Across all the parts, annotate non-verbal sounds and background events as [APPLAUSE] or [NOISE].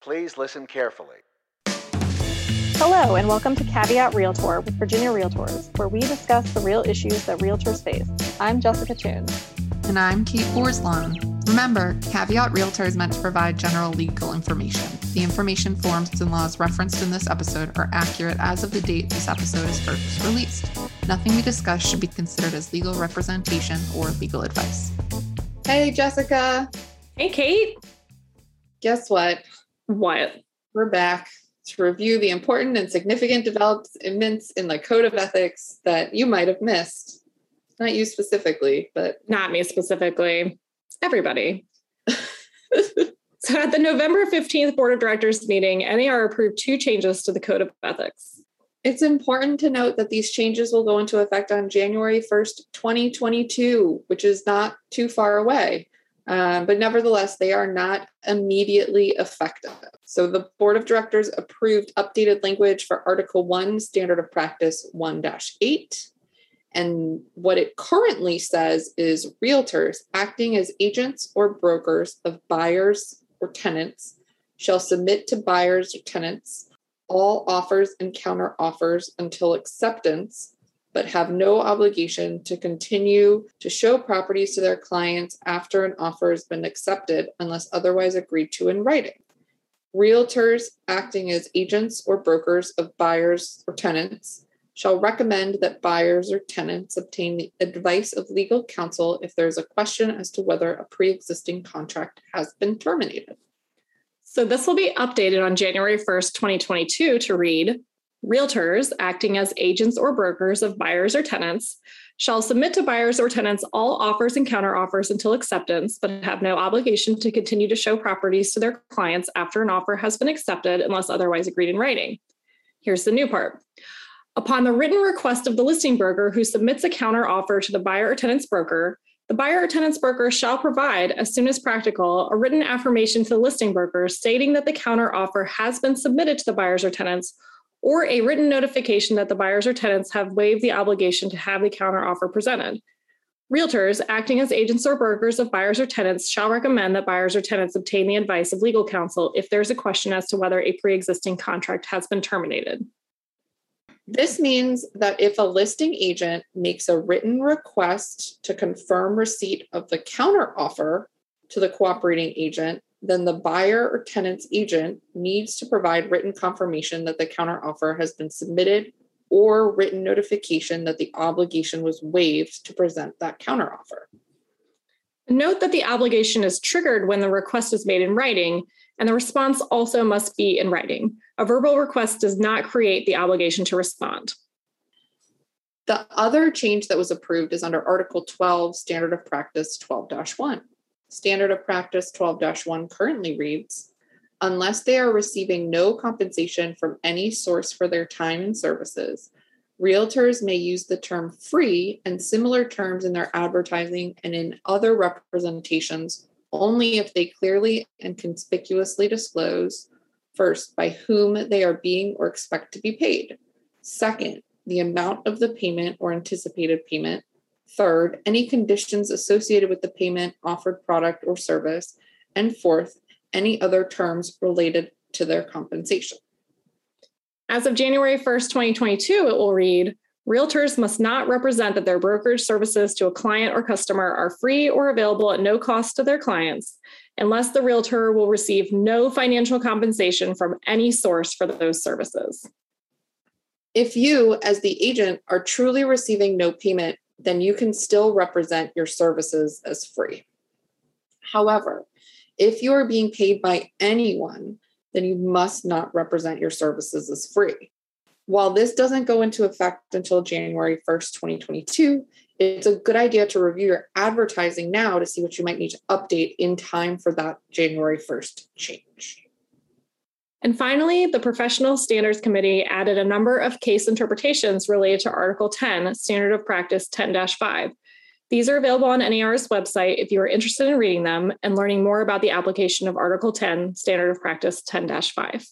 Please listen carefully. Hello, and welcome to Caveat Realtor with Virginia Realtors, where we discuss the real issues that realtors face. I'm Jessica Toon. And I'm Kate Borslone. Remember, Caveat Realtor is meant to provide general legal information. The information, forms, and laws referenced in this episode are accurate as of the date this episode is first released. Nothing we discuss should be considered as legal representation or legal advice. Hey, Jessica. Hey, Kate. Guess what? What? We're back to review the important and significant developments in the Code of Ethics that you might have missed. Not you specifically, but not me specifically. Everybody. [LAUGHS] so at the November 15th Board of Directors meeting, NAR approved two changes to the Code of Ethics. It's important to note that these changes will go into effect on January 1st, 2022, which is not too far away. Um, but nevertheless, they are not immediately effective. So the board of directors approved updated language for Article 1, Standard of Practice 1 8. And what it currently says is realtors acting as agents or brokers of buyers or tenants shall submit to buyers or tenants all offers and counter offers until acceptance but have no obligation to continue to show properties to their clients after an offer has been accepted unless otherwise agreed to in writing. Realtors acting as agents or brokers of buyers or tenants shall recommend that buyers or tenants obtain the advice of legal counsel if there's a question as to whether a pre existing contract has been terminated. So, this will be updated on January 1st, 2022 to read Realtors acting as agents or brokers of buyers or tenants shall submit to buyers or tenants all offers and counteroffers until acceptance, but have no obligation to continue to show properties to their clients after an offer has been accepted unless otherwise agreed in writing. Here's the new part. Upon the written request of the listing broker who submits a counteroffer to the buyer or tenant's broker, the buyer or tenant's broker shall provide, as soon as practical, a written affirmation to the listing broker stating that the counteroffer has been submitted to the buyers or tenants or a written notification that the buyers or tenants have waived the obligation to have the counteroffer presented. Realtors, acting as agents or brokers of buyers or tenants, shall recommend that buyers or tenants obtain the advice of legal counsel if there's a question as to whether a pre existing contract has been terminated. This means that if a listing agent makes a written request to confirm receipt of the counteroffer to the cooperating agent, then the buyer or tenant's agent needs to provide written confirmation that the counteroffer has been submitted or written notification that the obligation was waived to present that counteroffer. Note that the obligation is triggered when the request is made in writing, and the response also must be in writing. A verbal request does not create the obligation to respond. The other change that was approved is under Article 12, Standard of Practice 12 1. Standard of Practice 12 1 currently reads Unless they are receiving no compensation from any source for their time and services, realtors may use the term free and similar terms in their advertising and in other representations only if they clearly and conspicuously disclose first, by whom they are being or expect to be paid, second, the amount of the payment or anticipated payment, Third, any conditions associated with the payment, offered product, or service. And fourth, any other terms related to their compensation. As of January 1st, 2022, it will read Realtors must not represent that their brokerage services to a client or customer are free or available at no cost to their clients unless the realtor will receive no financial compensation from any source for those services. If you, as the agent, are truly receiving no payment then you can still represent your services as free. However, if you are being paid by anyone, then you must not represent your services as free. While this doesn't go into effect until January 1st, 2022, it's a good idea to review your advertising now to see what you might need to update in time for that January 1st change. And finally, the Professional Standards Committee added a number of case interpretations related to Article 10, Standard of Practice 10 5. These are available on NAR's website if you are interested in reading them and learning more about the application of Article 10, Standard of Practice 10 5.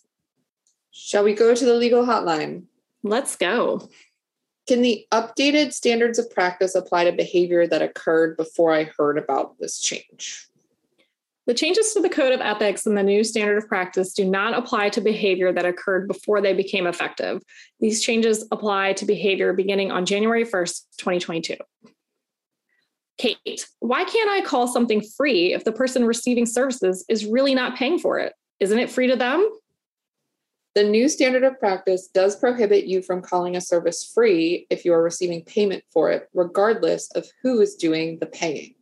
Shall we go to the legal hotline? Let's go. Can the updated standards of practice apply to behavior that occurred before I heard about this change? The changes to the Code of Ethics and the new standard of practice do not apply to behavior that occurred before they became effective. These changes apply to behavior beginning on January 1st, 2022. Kate, why can't I call something free if the person receiving services is really not paying for it? Isn't it free to them? The new standard of practice does prohibit you from calling a service free if you are receiving payment for it, regardless of who is doing the paying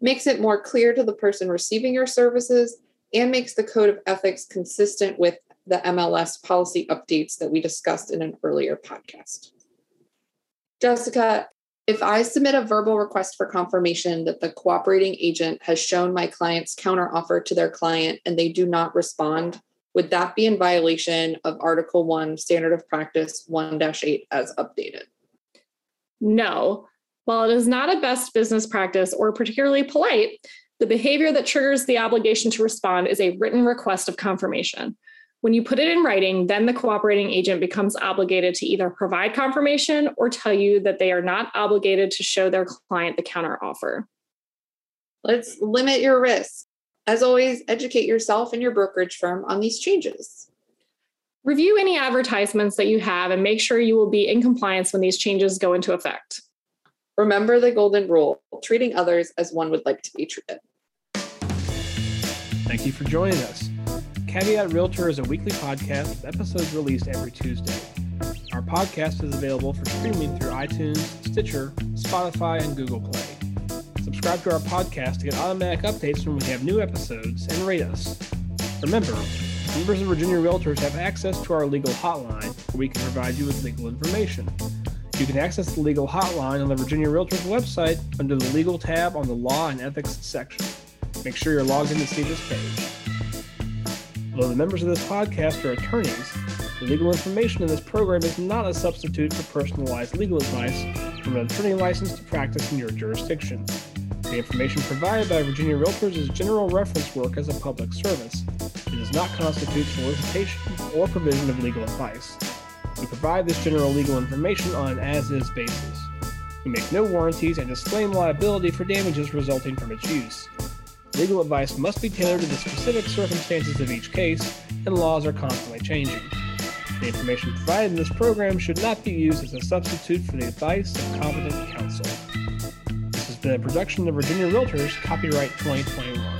makes it more clear to the person receiving your services, and makes the code of ethics consistent with the MLS policy updates that we discussed in an earlier podcast. Jessica, if I submit a verbal request for confirmation that the cooperating agent has shown my client's counteroffer to their client and they do not respond, would that be in violation of Article 1, Standard of Practice 1 8 as updated? No, while it is not a best business practice or particularly polite, the behavior that triggers the obligation to respond is a written request of confirmation. When you put it in writing, then the cooperating agent becomes obligated to either provide confirmation or tell you that they are not obligated to show their client the counteroffer. Let's limit your risk. As always, educate yourself and your brokerage firm on these changes. Review any advertisements that you have and make sure you will be in compliance when these changes go into effect. Remember the golden rule treating others as one would like to be treated. Thank you for joining us. Caveat Realtor is a weekly podcast with episodes released every Tuesday. Our podcast is available for streaming through iTunes, Stitcher, Spotify, and Google Play. Subscribe to our podcast to get automatic updates when we have new episodes and rate us. Remember, members of Virginia Realtors have access to our legal hotline where we can provide you with legal information. You can access the legal hotline on the Virginia Realtors website under the Legal tab on the Law and Ethics section. Make sure you're logged in to see this page. Although the members of this podcast are attorneys, the legal information in this program is not a substitute for personalized legal advice from an attorney licensed to practice in your jurisdiction. The information provided by Virginia Realtors is general reference work as a public service. It does not constitute solicitation or provision of legal advice. We provide this general legal information on an as is basis. We make no warranties and disclaim liability for damages resulting from its use. Legal advice must be tailored to the specific circumstances of each case, and laws are constantly changing. The information provided in this program should not be used as a substitute for the advice of competent counsel. This has been a production of Virginia Realtors, copyright 2021.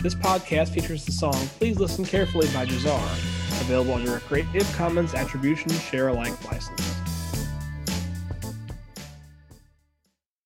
This podcast features the song Please Listen Carefully by Jahzzar, available under a Creative Commons Attribution Share Alike license.